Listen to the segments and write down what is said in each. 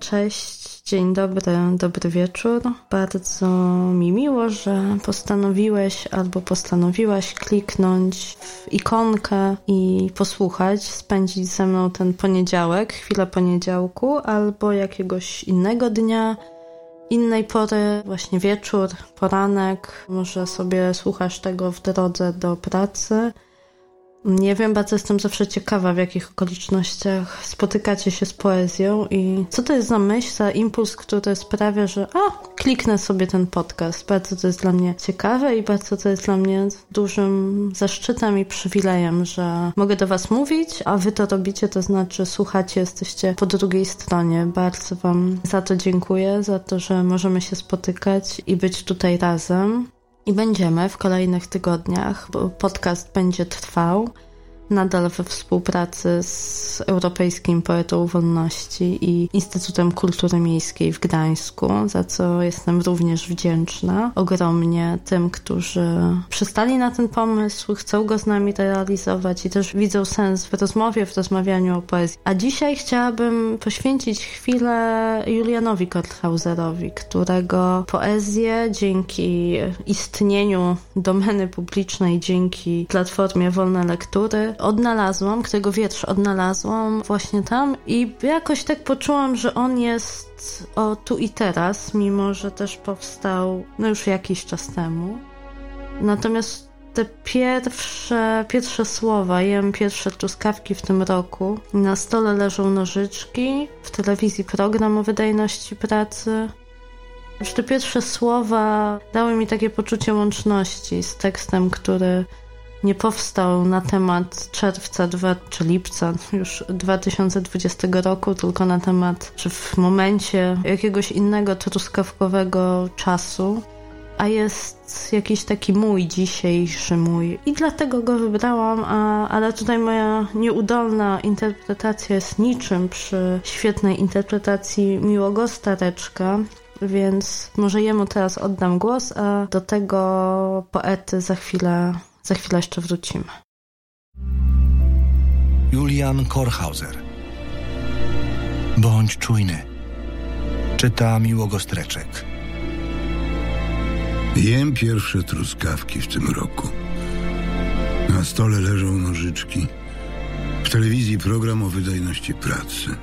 Cześć, dzień dobry, dobry wieczór. Bardzo mi miło, że postanowiłeś albo postanowiłaś kliknąć w ikonkę i posłuchać, spędzić ze mną ten poniedziałek, chwilę poniedziałku albo jakiegoś innego dnia, innej pory, właśnie wieczór, poranek. Może sobie słuchasz tego w drodze do pracy nie wiem, bardzo jestem zawsze ciekawa, w jakich okolicznościach spotykacie się z poezją i co to jest za myśl, za impuls, który sprawia, że a, kliknę sobie ten podcast. Bardzo to jest dla mnie ciekawe i bardzo to jest dla mnie dużym zaszczytem i przywilejem, że mogę do Was mówić, a Wy to robicie, to znaczy słuchacie, jesteście po drugiej stronie. Bardzo Wam za to dziękuję, za to, że możemy się spotykać i być tutaj razem. I będziemy w kolejnych tygodniach, podcast będzie trwał nadal we współpracy z Europejskim Poetą Wolności i Instytutem Kultury Miejskiej w Gdańsku, za co jestem również wdzięczna ogromnie tym, którzy przystali na ten pomysł, chcą go z nami realizować i też widzą sens w rozmowie, w rozmawianiu o poezji. A dzisiaj chciałabym poświęcić chwilę Julianowi Korthauserowi, którego poezję dzięki istnieniu domeny publicznej, dzięki platformie Wolne Lektury odnalazłam, którego wiersz odnalazłam właśnie tam i jakoś tak poczułam, że on jest o tu i teraz, mimo że też powstał no już jakiś czas temu. Natomiast te pierwsze, pierwsze słowa, jem pierwsze truskawki w tym roku. Na stole leżą nożyczki, w telewizji program o wydajności pracy. Już te pierwsze słowa dały mi takie poczucie łączności z tekstem, który nie powstał na temat czerwca dwa, czy lipca już 2020 roku, tylko na temat, czy w momencie jakiegoś innego truskawkowego czasu, a jest jakiś taki mój dzisiejszy mój. I dlatego go wybrałam, a, ale tutaj moja nieudolna interpretacja jest niczym przy świetnej interpretacji Miłego Stareczka, więc może jemu teraz oddam głos, a do tego poety za chwilę za chwilę jeszcze wrócimy. Julian Korhauser. Bądź czujny. Czyta Miłogostreczek. Jem pierwsze truskawki w tym roku. Na stole leżą nożyczki. W telewizji program o wydajności pracy.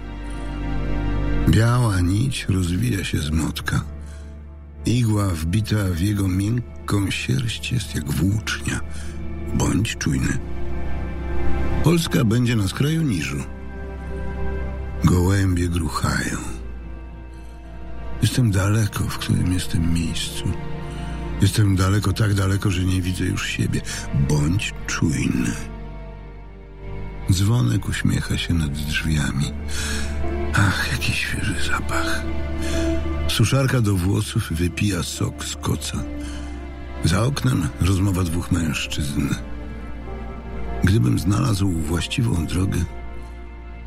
Biała nić rozwija się z motka. Igła wbita w jego miękką sierść jest jak włócznia. Bądź czujny. Polska będzie na skraju niżu. Gołębie gruchają. Jestem daleko, w którym jestem miejscu. Jestem daleko, tak daleko, że nie widzę już siebie. Bądź czujny. Dzwonek uśmiecha się nad drzwiami. Ach, jaki świeży zapach. Suszarka do włosów wypija sok z koca. Za oknem rozmowa dwóch mężczyzn. Gdybym znalazł właściwą drogę,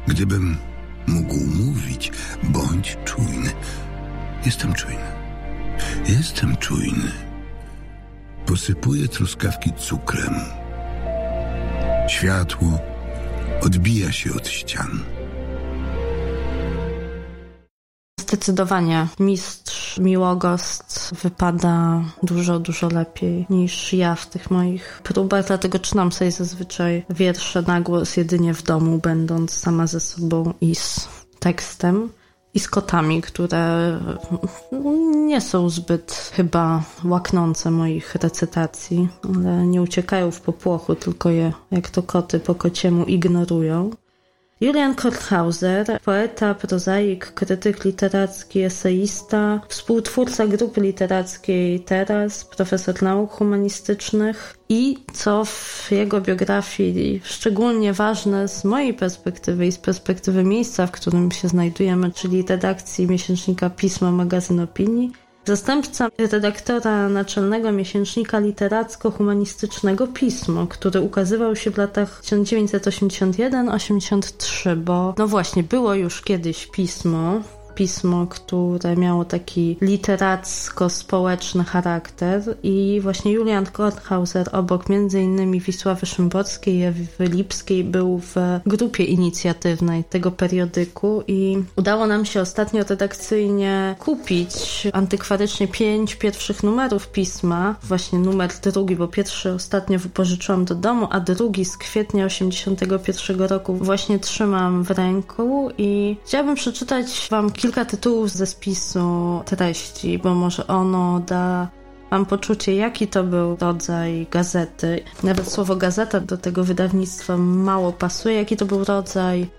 gdybym mógł mówić, bądź czujny. Jestem czujny. Jestem czujny. Posypuję truskawki cukrem. Światło odbija się od ścian. Zdecydowanie mistrz Miłogost wypada dużo, dużo lepiej niż ja w tych moich próbach, dlatego czytam sobie zazwyczaj wiersze na głos jedynie w domu, będąc sama ze sobą i z tekstem i z kotami, które nie są zbyt chyba łaknące moich recytacji, ale nie uciekają w popłochu, tylko je jak to koty po kociemu ignorują. Julian Korthauser, poeta, prozaik, krytyk literacki, eseista, współtwórca grupy literackiej Teraz, profesor nauk humanistycznych i co w jego biografii szczególnie ważne z mojej perspektywy i z perspektywy miejsca, w którym się znajdujemy, czyli redakcji miesięcznika Pisma Magazyn Opinii, Zastępca redaktora naczelnego miesięcznika literacko-humanistycznego Pismo, który ukazywał się w latach 1981-83, bo no właśnie, było już kiedyś Pismo, pismo, które miało taki literacko-społeczny charakter. I właśnie Julian Korthauser obok między innymi Wisławy Szymborskiej i Ewy Lipskiej był w grupie inicjatywnej tego periodyku. I udało nam się ostatnio redakcyjnie kupić antykwarycznie pięć pierwszych numerów pisma, właśnie numer drugi, bo pierwszy ostatnio wypożyczyłam do domu, a drugi z kwietnia 81 roku właśnie trzymam w ręku. I chciałabym przeczytać wam kilka tytułów ze spisu treści, bo może ono da Mam poczucie, jaki to był rodzaj gazety. Nawet słowo gazeta do tego wydawnictwa mało pasuje. Jaki to był rodzaj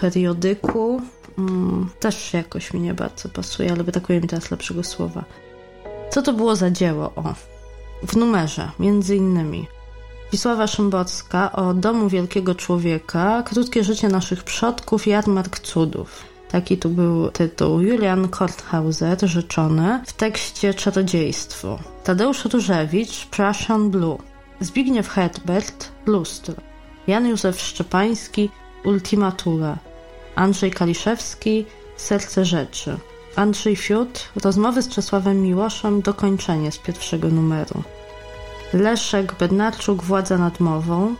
periodyku. Mm, też jakoś mi nie bardzo pasuje, ale brakuje mi teraz lepszego słowa. Co to było za dzieło? O, w numerze, między innymi. Wisława Szymborska o Domu Wielkiego Człowieka, Krótkie życie naszych przodków, Jarmark Cudów. Taki tu był tytuł. Julian Korthauser, życzony, w tekście Czarodziejstwo. Tadeusz Różewicz, Prussian Blue. Zbigniew Herbert, Lustro. Jan Józef Szczepański, Ultimatura. Andrzej Kaliszewski, Serce Rzeczy. Andrzej Fiut, rozmowy z Czesławem Miłoszem, dokończenie z pierwszego numeru. Leszek Bednarczuk, Władza nad mową.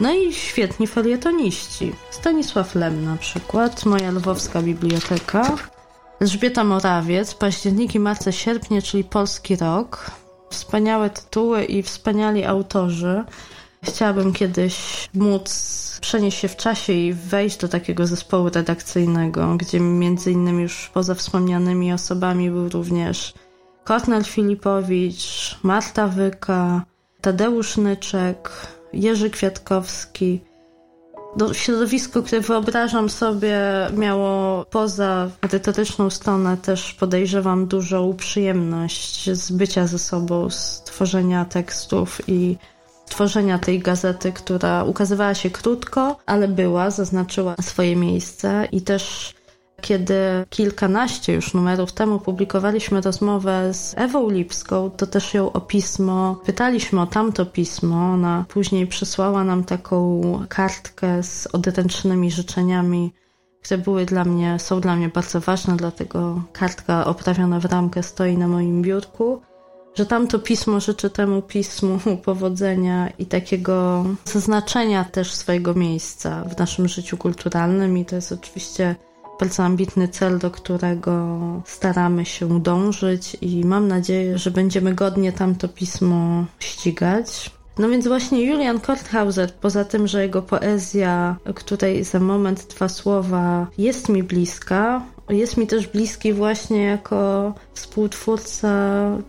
No i świetni felietoniści. Stanisław Lem na przykład, moja lwowska biblioteka. Elżbieta Morawiec, październiki, marce, sierpnie, czyli polski rok. Wspaniałe tytuły i wspaniali autorzy. Chciałabym kiedyś móc przenieść się w czasie i wejść do takiego zespołu redakcyjnego, gdzie między innymi już poza wspomnianymi osobami był również Kornel Filipowicz, Marta Wyka, Tadeusz Nyczek, Jerzy Kwiatkowski. Do środowisko, które wyobrażam sobie, miało poza edytoryczną stronę też podejrzewam dużą przyjemność z bycia ze sobą, z tworzenia tekstów i tworzenia tej gazety, która ukazywała się krótko, ale była, zaznaczyła swoje miejsce i też kiedy kilkanaście już numerów temu publikowaliśmy rozmowę z Ewą Lipską, to też ją o pismo pytaliśmy o tamto pismo. Ona później przysłała nam taką kartkę z odręcznymi życzeniami, które były dla mnie, są dla mnie bardzo ważne, dlatego kartka oprawiona w ramkę stoi na moim biurku że tamto pismo życzy temu pismu powodzenia i takiego zaznaczenia też swojego miejsca w naszym życiu kulturalnym i to jest oczywiście bardzo ambitny cel, do którego staramy się dążyć i mam nadzieję, że będziemy godnie tamto pismo ścigać. No więc właśnie Julian Korthauser, poza tym, że jego poezja, której za moment dwa słowa jest mi bliska, jest mi też bliski właśnie jako współtwórca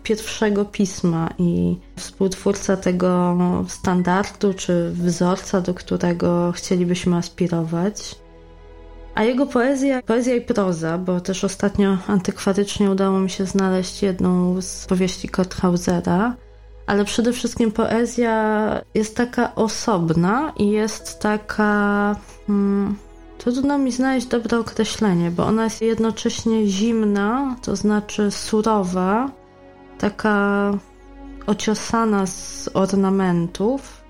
pierwszego pisma i współtwórca tego standardu czy wzorca, do którego chcielibyśmy aspirować. A jego poezja, poezja i proza, bo też ostatnio antykwarycznie udało mi się znaleźć jedną z powieści Korthausera, ale przede wszystkim poezja jest taka osobna i jest taka. Hmm, trudno mi znaleźć dobre określenie, bo ona jest jednocześnie zimna, to znaczy surowa, taka ociosana z ornamentów,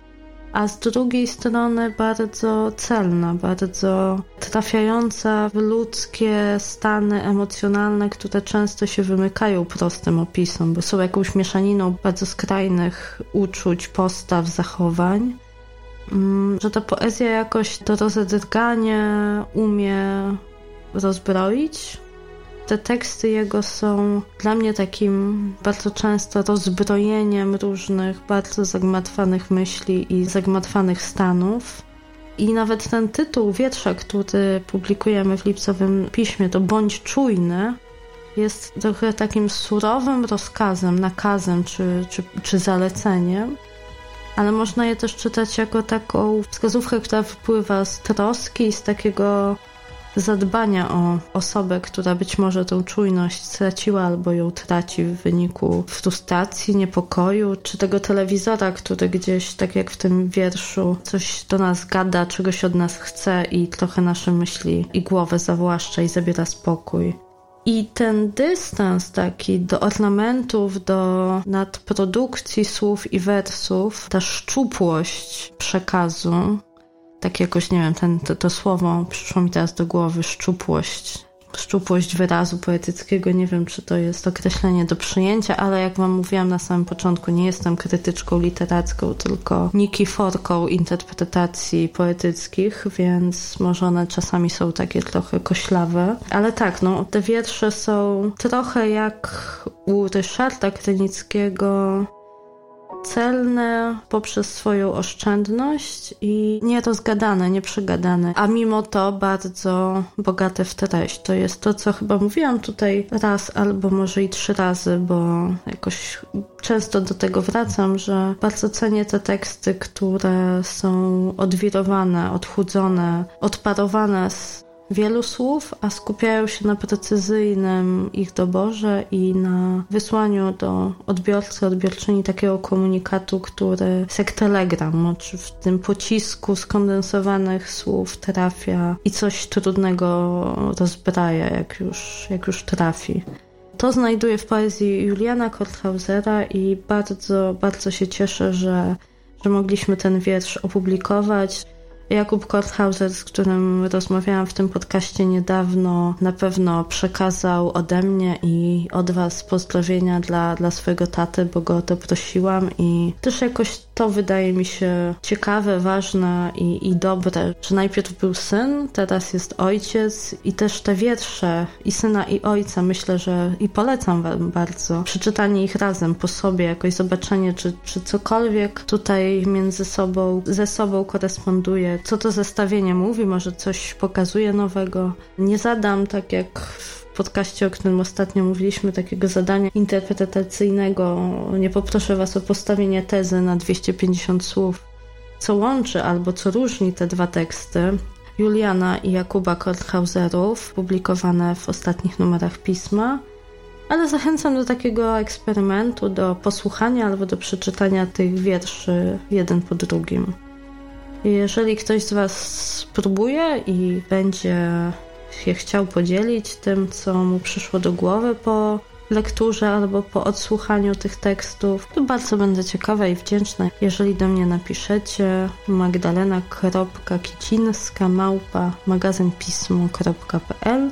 a z drugiej strony bardzo celna, bardzo trafiająca w ludzkie stany emocjonalne, które często się wymykają prostym opisom, bo są jakąś mieszaniną bardzo skrajnych uczuć, postaw, zachowań. Mm, że ta poezja jakoś to rozedrganie umie rozbroić, te teksty jego są dla mnie takim bardzo często rozbrojeniem różnych bardzo zagmatwanych myśli i zagmatwanych stanów. I nawet ten tytuł wietrza, który publikujemy w lipcowym piśmie, to bądź czujny, jest trochę takim surowym rozkazem, nakazem czy, czy, czy zaleceniem, ale można je też czytać jako taką wskazówkę, która wypływa z troski, z takiego zadbania o osobę, która być może tę czujność straciła albo ją traci w wyniku frustracji, niepokoju, czy tego telewizora, który gdzieś, tak jak w tym wierszu, coś do nas gada, czegoś od nas chce i trochę nasze myśli i głowę zawłaszcza i zabiera spokój. I ten dystans taki do ornamentów, do nadprodukcji słów i wersów, ta szczupłość przekazu, tak jakoś, nie wiem, ten, to, to słowo przyszło mi teraz do głowy, szczupłość, szczupłość wyrazu poetyckiego. Nie wiem, czy to jest określenie do przyjęcia, ale jak Wam mówiłam na samym początku, nie jestem krytyczką literacką, tylko nikiforką interpretacji poetyckich, więc może one czasami są takie trochę koślawe. Ale tak, no, te wiersze są trochę jak u Ryszarda Krynickiego celne poprzez swoją oszczędność i nierozgadane, nieprzegadane, a mimo to bardzo bogate w treść. To jest to, co chyba mówiłam tutaj raz albo może i trzy razy, bo jakoś często do tego wracam, że bardzo cenię te teksty, które są odwirowane, odchudzone, odparowane z wielu słów, a skupiają się na precyzyjnym ich doborze i na wysłaniu do odbiorcy, odbiorczyni takiego komunikatu, który jest jak telegram, czy w tym pocisku skondensowanych słów trafia i coś trudnego rozbraja, jak już, jak już trafi. To znajduję w poezji Juliana Korthausera i bardzo, bardzo się cieszę, że, że mogliśmy ten wiersz opublikować. Jakub Korthauser, z którym rozmawiałam w tym podcaście niedawno, na pewno przekazał ode mnie i od Was pozdrowienia dla, dla swojego taty, bo go o to prosiłam i też jakoś to wydaje mi się ciekawe, ważne i, i dobre, że najpierw był syn, teraz jest ojciec i też te wiersze i syna i ojca myślę, że i polecam Wam bardzo. Przeczytanie ich razem po sobie, jakoś zobaczenie, czy, czy cokolwiek tutaj między sobą, ze sobą koresponduje, co to zestawienie mówi, może coś pokazuje nowego. Nie zadam tak jak w podcaście, o którym ostatnio mówiliśmy, takiego zadania interpretacyjnego. Nie poproszę Was o postawienie tezy na 250 słów, co łączy albo co różni te dwa teksty. Juliana i Jakuba Korthauserów, publikowane w ostatnich numerach pisma. Ale zachęcam do takiego eksperymentu, do posłuchania albo do przeczytania tych wierszy jeden po drugim. Jeżeli ktoś z Was spróbuje i będzie się chciał podzielić tym, co mu przyszło do głowy po lekturze albo po odsłuchaniu tych tekstów, to bardzo będę ciekawa i wdzięczna, jeżeli do mnie napiszecie magdalena.kicińska małpa magazynpismo.pl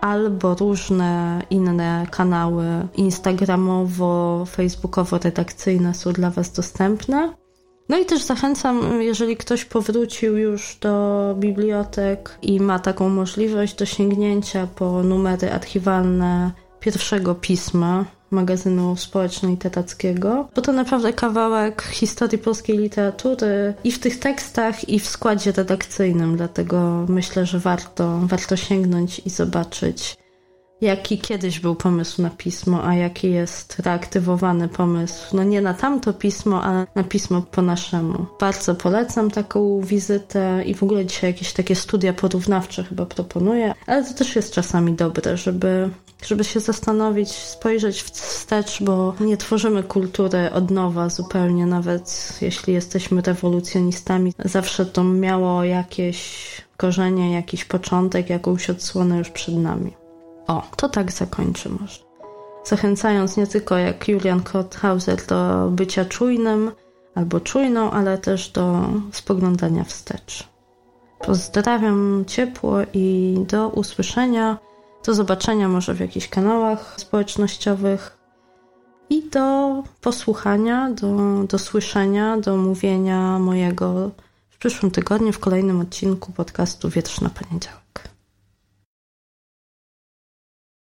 albo różne inne kanały instagramowo, facebookowo-redakcyjne są dla Was dostępne. No i też zachęcam, jeżeli ktoś powrócił już do bibliotek i ma taką możliwość do sięgnięcia po numery archiwalne pierwszego pisma magazynu społeczno-literackiego, bo to naprawdę kawałek historii polskiej literatury i w tych tekstach, i w składzie redakcyjnym, dlatego myślę, że warto, warto sięgnąć i zobaczyć jaki kiedyś był pomysł na pismo, a jaki jest reaktywowany pomysł. No nie na tamto pismo, ale na pismo po naszemu. Bardzo polecam taką wizytę i w ogóle dzisiaj jakieś takie studia porównawcze chyba proponuję, ale to też jest czasami dobre, żeby żeby się zastanowić, spojrzeć wstecz, bo nie tworzymy kultury od nowa zupełnie, nawet jeśli jesteśmy rewolucjonistami. Zawsze to miało jakieś korzenie, jakiś początek, jakąś odsłonę już przed nami. O, to tak zakończę może. Zachęcając nie tylko jak Julian Korthauser do bycia czujnym albo czujną, ale też do spoglądania wstecz. Pozdrawiam ciepło i do usłyszenia, do zobaczenia może w jakichś kanałach społecznościowych i do posłuchania, do, do słyszenia, do mówienia mojego w przyszłym tygodniu w kolejnym odcinku podcastu Wietrz na poniedziałek.